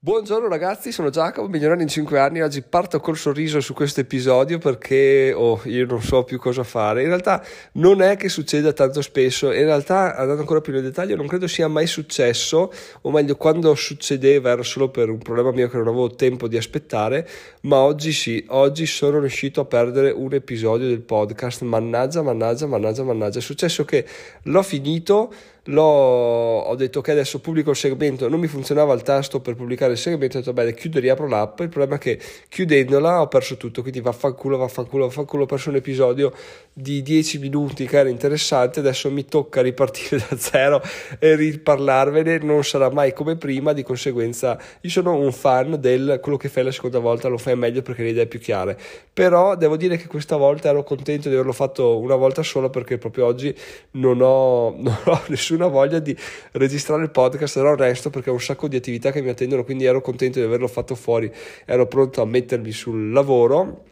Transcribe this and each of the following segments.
Buongiorno ragazzi, sono Giacomo, migliorando in 5 anni. Oggi parto col sorriso su questo episodio perché oh, io non so più cosa fare. In realtà non è che succeda tanto spesso, in realtà andando ancora più nel dettaglio non credo sia mai successo, o meglio quando succedeva era solo per un problema mio che non avevo tempo di aspettare, ma oggi sì, oggi sono riuscito a perdere un episodio del podcast. Mannaggia, mannaggia, mannaggia, mannaggia. È successo che l'ho finito L'ho, ho detto che adesso pubblico il segmento, non mi funzionava il tasto per pubblicare il segmento, ho detto bene, chiudo e riapro l'app, il problema è che chiudendola ho perso tutto, quindi vaffanculo, vaffanculo, vaffanculo, ho perso un episodio di 10 minuti che era interessante, adesso mi tocca ripartire da zero e riparlarvene, non sarà mai come prima, di conseguenza io sono un fan del quello che fai la seconda volta lo fai meglio perché le idee più chiare, però devo dire che questa volta ero contento di averlo fatto una volta sola perché proprio oggi non ho, non ho nessun nessuna voglia di registrare il podcast, ero onesto perché ho un sacco di attività che mi attendono, quindi ero contento di averlo fatto fuori, ero pronto a mettermi sul lavoro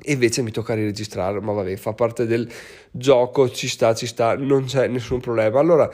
e invece mi tocca riregistrare, ma vabbè, fa parte del gioco, ci sta, ci sta, non c'è nessun problema. Allora,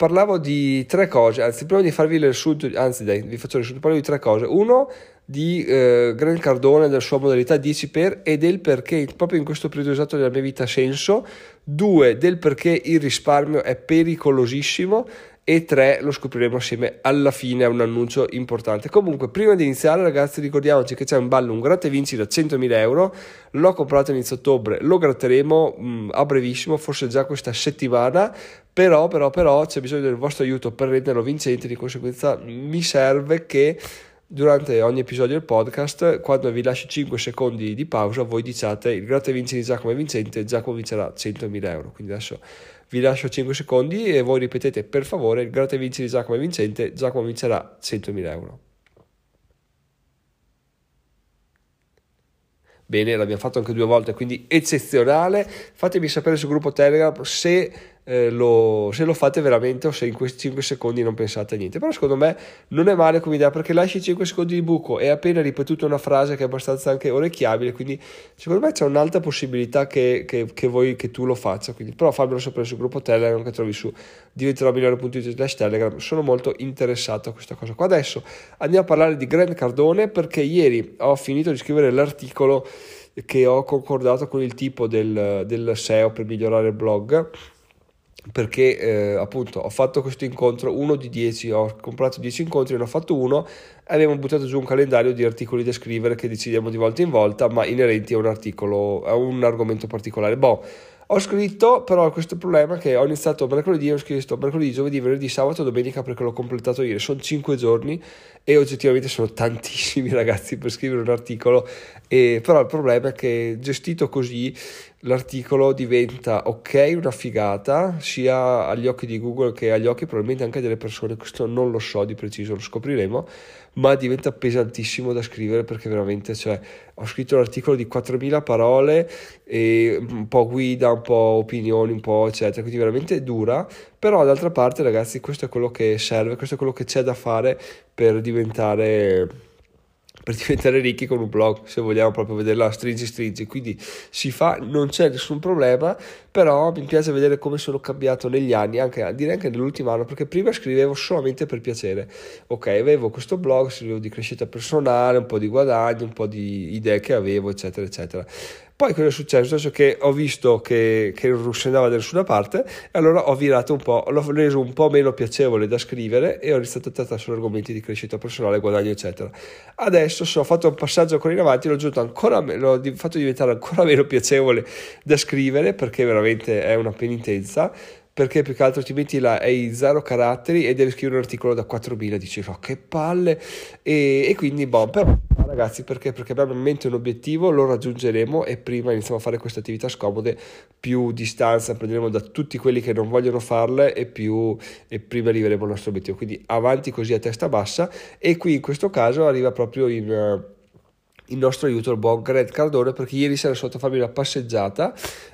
parlavo di tre cose, anzi, prima di farvi il riassunto, anzi dai, vi faccio riassunto, parlo di tre cose. Uno, di eh, Grant Cardone, della sua modalità 10x e del perché proprio in questo periodo esatto della mia vita ha senso, due del perché il risparmio è pericolosissimo e tre lo scopriremo assieme alla fine, è un annuncio importante. Comunque, prima di iniziare, ragazzi, ricordiamoci che c'è un ballo, un gratta e vinci da 100.000 euro. L'ho comprato inizio ottobre, lo gratteremo mh, mm, a brevissimo, forse già questa settimana. Però, però, però, c'è bisogno del vostro aiuto per renderlo vincente. Di conseguenza, mi serve che durante ogni episodio del podcast, quando vi lascio 5 secondi di pausa, voi diciate il gratta e vinci di Giacomo è vincente, Giacomo vincerà 100.000 euro. Quindi adesso vi lascio 5 secondi e voi ripetete per favore il gratta vinci di Giacomo vincente, Giacomo vincerà 100.000 euro. Bene, l'abbiamo fatto anche due volte, quindi eccezionale. Fatemi sapere sul gruppo Telegram se eh, lo, se lo fate veramente o se in questi 5 secondi non pensate a niente. Però secondo me non è male come idea perché lasci 5 secondi di buco e appena ripetuto una frase che è abbastanza anche orecchiabile, quindi secondo me c'è un'alta possibilità che, che, che, voi, che tu lo faccia. Quindi, però fammelo sapere sul gruppo Telegram che trovi su diventerò slash Telegram. Sono molto interessato a questa cosa qua. Adesso andiamo a parlare di Grant Cardone perché ieri ho finito di scrivere l'articolo che ho concordato con il tipo del, del SEO per migliorare il blog perché eh, appunto ho fatto questo incontro, uno di dieci, ho comprato dieci incontri, ne ho fatto uno e abbiamo buttato giù un calendario di articoli da scrivere che decidiamo di volta in volta, ma inerenti a un articolo, a un argomento particolare. Boh, ho scritto, però questo problema che ho iniziato mercoledì, ho scritto mercoledì, giovedì, venerdì, sabato, domenica perché l'ho completato ieri. Sono 5 giorni e oggettivamente sono tantissimi ragazzi per scrivere un articolo. E, però il problema è che gestito così l'articolo diventa ok, una figata, sia agli occhi di Google che agli occhi probabilmente anche delle persone, questo non lo so di preciso, lo scopriremo, ma diventa pesantissimo da scrivere perché veramente, cioè, ho scritto un articolo di 4.000 parole un po' guida, un po' opinioni, un po' eccetera, quindi veramente dura, però d'altra parte ragazzi questo è quello che serve, questo è quello che c'è da fare per diventare per diventare ricchi con un blog, se vogliamo proprio vederla stringi stringi, quindi si fa, non c'è nessun problema, però mi piace vedere come sono cambiato negli anni, anche, direi anche nell'ultimo anno, perché prima scrivevo solamente per piacere, ok, avevo questo blog, scrivevo di crescita personale, un po' di guadagno, un po' di idee che avevo, eccetera, eccetera. Poi cosa è successo? È successo che ho visto che, che non si andava da nessuna parte e allora ho virato un po', l'ho reso un po' meno piacevole da scrivere e ho iniziato a trattare solo argomenti di crescita personale, guadagno, eccetera. Adesso so, ho fatto un passaggio ancora in avanti, l'ho, ancora, l'ho fatto diventare ancora meno piacevole da scrivere perché veramente è una penitenza perché più che altro ti metti là, hai zero caratteri e devi scrivere un articolo da 4000, dici oh, che palle e, e quindi boh, però ragazzi perché? Perché abbiamo in mente un obiettivo, lo raggiungeremo e prima iniziamo a fare queste attività scomode, più distanza prenderemo da tutti quelli che non vogliono farle e più e prima arriveremo al nostro obiettivo, quindi avanti così a testa bassa e qui in questo caso arriva proprio in il nostro aiuto, il buon Grant Cardone, perché ieri sera sono andato a farmi una passeggiata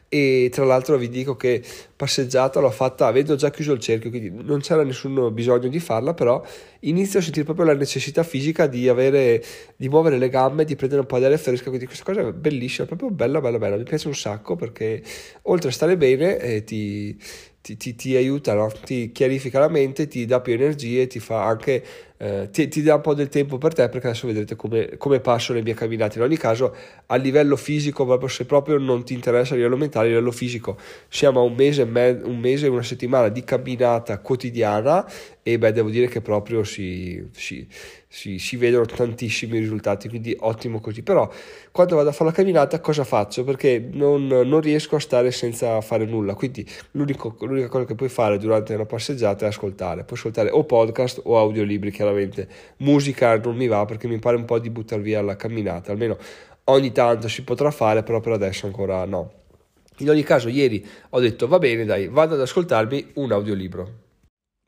e tra l'altro vi dico che passeggiata l'ho fatta avendo già chiuso il cerchio, quindi non c'era nessun bisogno di farla, però inizio a sentire proprio la necessità fisica di avere, di muovere le gambe, di prendere un po' di aria fresca, quindi questa cosa è bellissima, proprio bella, bella, bella, mi piace un sacco perché oltre a stare bene eh, ti, ti, ti, ti, aiuta, no? ti chiarifica la mente, ti dà più energie, ti fa anche eh, ti, ti, dà un po' del tempo per te perché adesso vedrete come, come passo le mie camminate. In ogni caso, a livello fisico, proprio se proprio non ti interessa a livello mentale, a livello fisico, siamo a un mese, un mese e una settimana di camminata quotidiana e beh, devo dire che proprio si, si, si, si, vedono tantissimi risultati, quindi ottimo così. Però quando vado a fare la camminata cosa faccio? Perché non, non riesco a stare senza fare nulla, quindi l'unica cosa che puoi fare durante una passeggiata è ascoltare. Puoi ascoltare o podcast o audiolibri, chiaramente. Musica non mi va perché mi pare un po' di buttare via la camminata, almeno ogni tanto si potrà fare, però per adesso ancora no. In ogni caso, ieri ho detto va bene, dai, vado ad ascoltarmi un audiolibro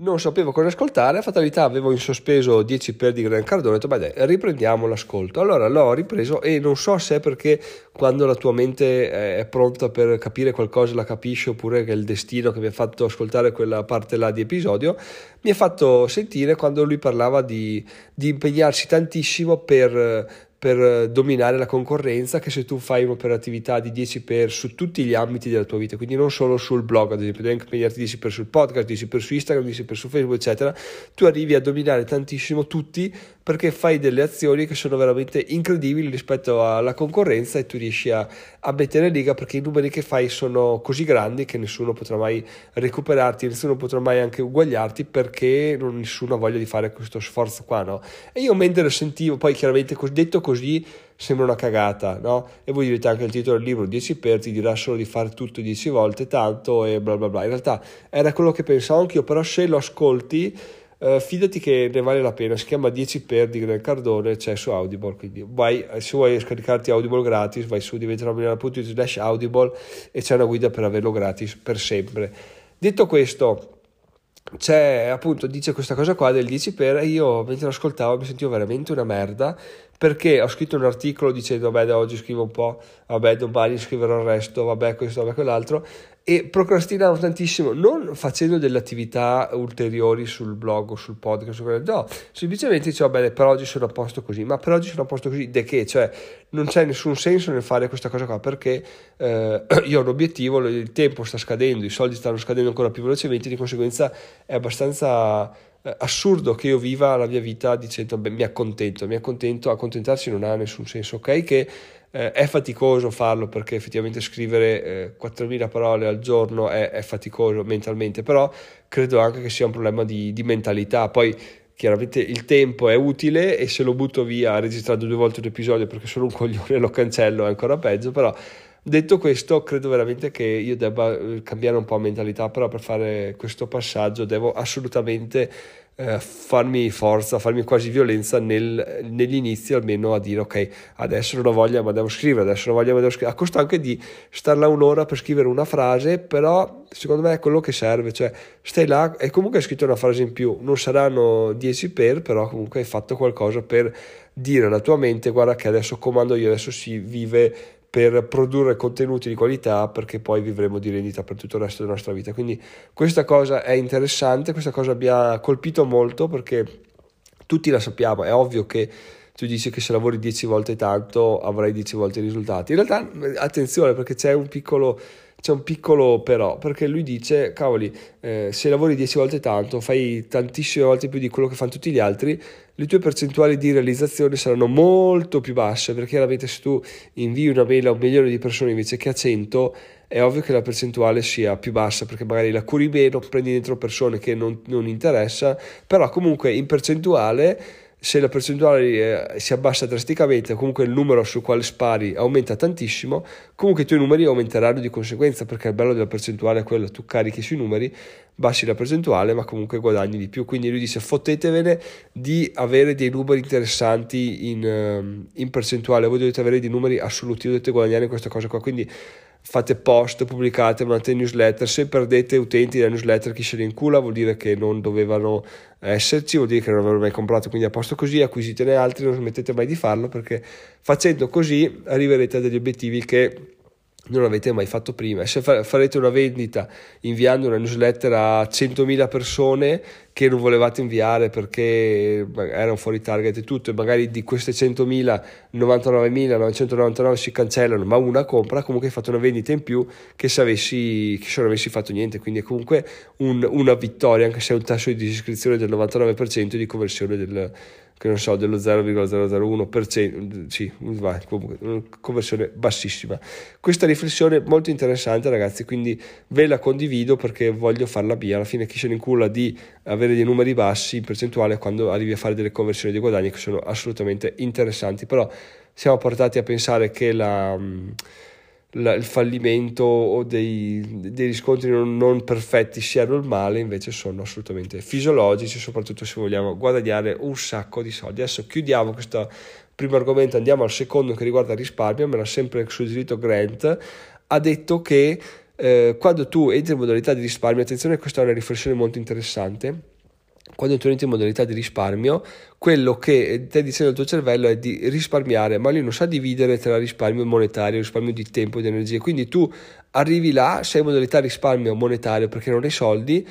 non sapevo cosa ascoltare, a fatalità avevo in sospeso 10 per di Gran Cardone, ho detto beh dai, riprendiamo l'ascolto. Allora l'ho ripreso e non so se è perché quando la tua mente è pronta per capire qualcosa la capisce oppure che è il destino che mi ha fatto ascoltare quella parte là di episodio, mi ha fatto sentire quando lui parlava di, di impegnarsi tantissimo per per dominare la concorrenza che se tu fai un'operatività di 10 per su tutti gli ambiti della tua vita, quindi non solo sul blog, ad esempio, devi impegnarti 10 per sul podcast, 10 per su Instagram, 10 per su Facebook, eccetera, tu arrivi a dominare tantissimo tutti perché fai delle azioni che sono veramente incredibili rispetto alla concorrenza e tu riesci a, a mettere in riga perché i numeri che fai sono così grandi che nessuno potrà mai recuperarti, nessuno potrà mai anche uguagliarti perché non, nessuno ha voglia di fare questo sforzo qua, no? E io mentre sentivo, poi chiaramente detto così sembra una cagata, no? E voi direte anche il titolo del libro 10 per ti dirà solo di fare tutto 10 volte tanto e bla bla bla. In realtà era quello che pensavo anch'io, però se lo ascolti Uh, fidati che ne vale la pena, si chiama 10 per di Gran Cardone, c'è su Audible, quindi vai, se vuoi scaricarti Audible gratis vai su diventeromilano.it slash Audible e c'è una guida per averlo gratis per sempre. Detto questo, c'è appunto, dice questa cosa qua del 10 per e io mentre lo ascoltavo mi sentivo veramente una merda perché ho scritto un articolo dicendo vabbè da oggi scrivo un po', vabbè domani scriverò il resto, vabbè questo, vabbè quell'altro e procrastinavo tantissimo, non facendo delle attività ulteriori sul blog o sul podcast, no, semplicemente dicevo, bene, per oggi sono a posto così, ma per oggi sono a posto così, de che? Cioè, non c'è nessun senso nel fare questa cosa qua, perché eh, io ho un obiettivo, il tempo sta scadendo, i soldi stanno scadendo ancora più velocemente, di conseguenza è abbastanza assurdo che io viva la mia vita dicendo, beh, mi accontento, mi accontento, accontentarsi non ha nessun senso, ok? Che eh, è faticoso farlo perché effettivamente scrivere eh, 4.000 parole al giorno è, è, faticoso mentalmente, però credo anche che sia un problema di, di, mentalità. Poi chiaramente il tempo è utile e se lo butto via registrando due volte un episodio perché sono un coglione e lo cancello è ancora peggio, però detto questo credo veramente che io debba eh, cambiare un po' mentalità, però per fare questo passaggio devo assolutamente eh, farmi forza, farmi quasi violenza nel, negli inizi almeno a dire ok, adesso non ho voglia ma devo scrivere, adesso non ho voglia ma devo scrivere. A costo anche di star là un'ora per scrivere una frase, però secondo me è quello che serve, cioè stai là e comunque hai scritto una frase in più, non saranno 10 per, però comunque hai fatto qualcosa per dire alla tua mente guarda che adesso comando io, adesso si vive per produrre contenuti di qualità perché poi vivremo di rendita per tutto il resto della nostra vita. Quindi questa cosa è interessante, questa cosa mi ha colpito molto perché tutti la sappiamo, è ovvio che tu dici che se lavori 10 volte tanto avrai 10 volte i risultati. In realtà attenzione perché c'è un piccolo c'è un piccolo però, perché lui dice, cavoli, eh, se lavori 10 volte tanto, fai tantissime volte più di quello che fanno tutti gli altri, le tue percentuali di realizzazione saranno molto più basse, perché chiaramente se tu invii una mail a un milione di persone invece che a 100, è ovvio che la percentuale sia più bassa, perché magari la curi meno, prendi dentro persone che non, non interessa, però comunque in percentuale se la percentuale eh, si abbassa drasticamente, comunque il numero sul quale spari aumenta tantissimo, comunque i tuoi numeri aumenteranno di conseguenza, perché il bello della percentuale è quello, tu carichi sui numeri, bassi la percentuale, ma comunque guadagni di più. Quindi lui dice fottetevene di avere dei numeri interessanti in, ehm, in percentuale, voi dovete avere dei numeri assoluti, dovete guadagnare questa cosa qua. Quindi fate post, pubblicate, mandate newsletter, se perdete utenti della newsletter chi se ne incula vuol dire che non dovevano esserci, vuol dire che non avevano mai comprato, quindi a posto così acquisitene altri, non smettete mai di farlo perché facendo così arriverete a degli obiettivi che non avete mai fatto prima. Se farete una vendita inviando una newsletter a 100.000 persone che non volevate inviare perché erano fuori target e tutto, e magari di queste 100.000, 99.999 si cancellano, ma una compra, comunque hai fatto una vendita in più che se, avessi, che se non avessi fatto niente. Quindi è comunque un, una vittoria, anche se è un tasso di disiscrizione del 99% di conversione del che non so, dello 0,001%, sì, vai, comunque, conversione bassissima. Questa riflessione è molto interessante ragazzi, quindi ve la condivido perché voglio farla mia, alla fine chi se ne incula di avere dei numeri bassi in percentuale quando arrivi a fare delle conversioni di guadagni che sono assolutamente interessanti, però siamo portati a pensare che la la, il fallimento o dei, dei riscontri non, non, perfetti sia normale, invece sono assolutamente fisiologici, soprattutto se vogliamo guadagnare un sacco di soldi. Adesso chiudiamo questo primo argomento, andiamo al secondo che riguarda il risparmio, me l'ha sempre suggerito Grant, ha detto che eh, quando tu entri in modalità di risparmio, attenzione questa è una riflessione molto interessante, quando tu entri in modalità di risparmio, quello che stai dicendo al tuo cervello è di risparmiare, ma lui non sa dividere tra risparmio monetario, risparmio di tempo e di energia. Quindi tu arrivi là, sei in modalità risparmio monetario perché non hai soldi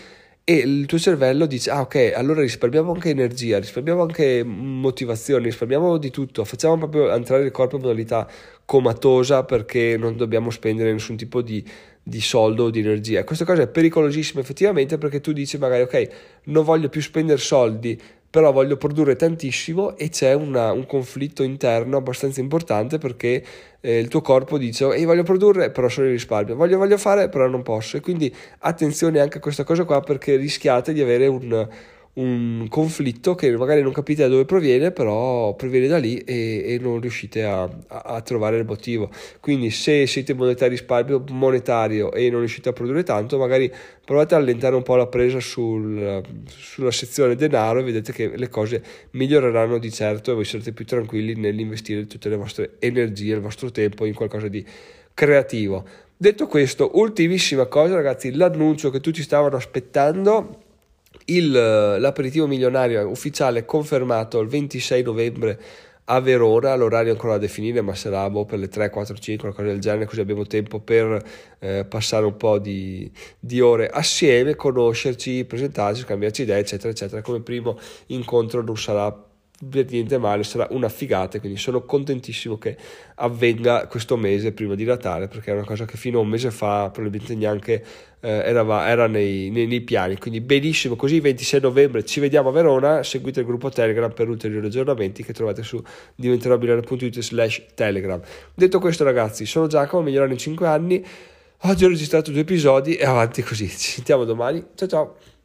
e il tuo cervello dice ah ok allora risparmiamo anche energia risparmiamo anche motivazione risparmiamo di tutto facciamo proprio entrare il corpo in modalità comatosa perché non dobbiamo spendere nessun tipo di di soldo o di energia. Questa cosa è pericolosissima effettivamente perché tu dici magari ok, non voglio più spendere soldi, però voglio produrre tantissimo e c'è una, un conflitto interno abbastanza importante perché eh, il tuo corpo dice ehi voglio produrre però solo in risparmio, voglio, voglio fare però non posso. E quindi attenzione anche a questa cosa qua perché rischiate di avere un un conflitto che magari non capite da dove proviene, però proviene da lì e, e non riuscite a, a, trovare il motivo. Quindi se siete di risparmio monetario e non riuscite a produrre tanto, magari provate a allentare un po' la presa sul, sulla sezione denaro e vedete che le cose miglioreranno di certo e voi sarete più tranquilli nell'investire tutte le vostre energie, il vostro tempo in qualcosa di creativo. Detto questo, ultimissima cosa ragazzi, l'annuncio che tutti stavano aspettando il, l'aperitivo milionario ufficiale confermato il 26 novembre a Verona, l'orario ancora da definire, ma sarà boh, per le 3, 4, 5, qualcosa del genere, così abbiamo tempo per eh, passare un po' di, di, ore assieme, conoscerci, presentarci, scambiarci idee, eccetera, eccetera. Come primo incontro non sarà per niente male, sarà una figata, quindi sono contentissimo che avvenga questo mese prima di Natale, perché è una cosa che fino a un mese fa probabilmente neanche eh, era, era nei, nei, nei, piani, quindi benissimo, così 26 novembre ci vediamo a Verona, seguite il gruppo Telegram per ulteriori aggiornamenti che trovate su diventeròbilionaire.it slash Telegram. Detto questo ragazzi, sono Giacomo, migliorare in 5 anni, oggi ho registrato due episodi e avanti così, ci sentiamo domani, ciao ciao!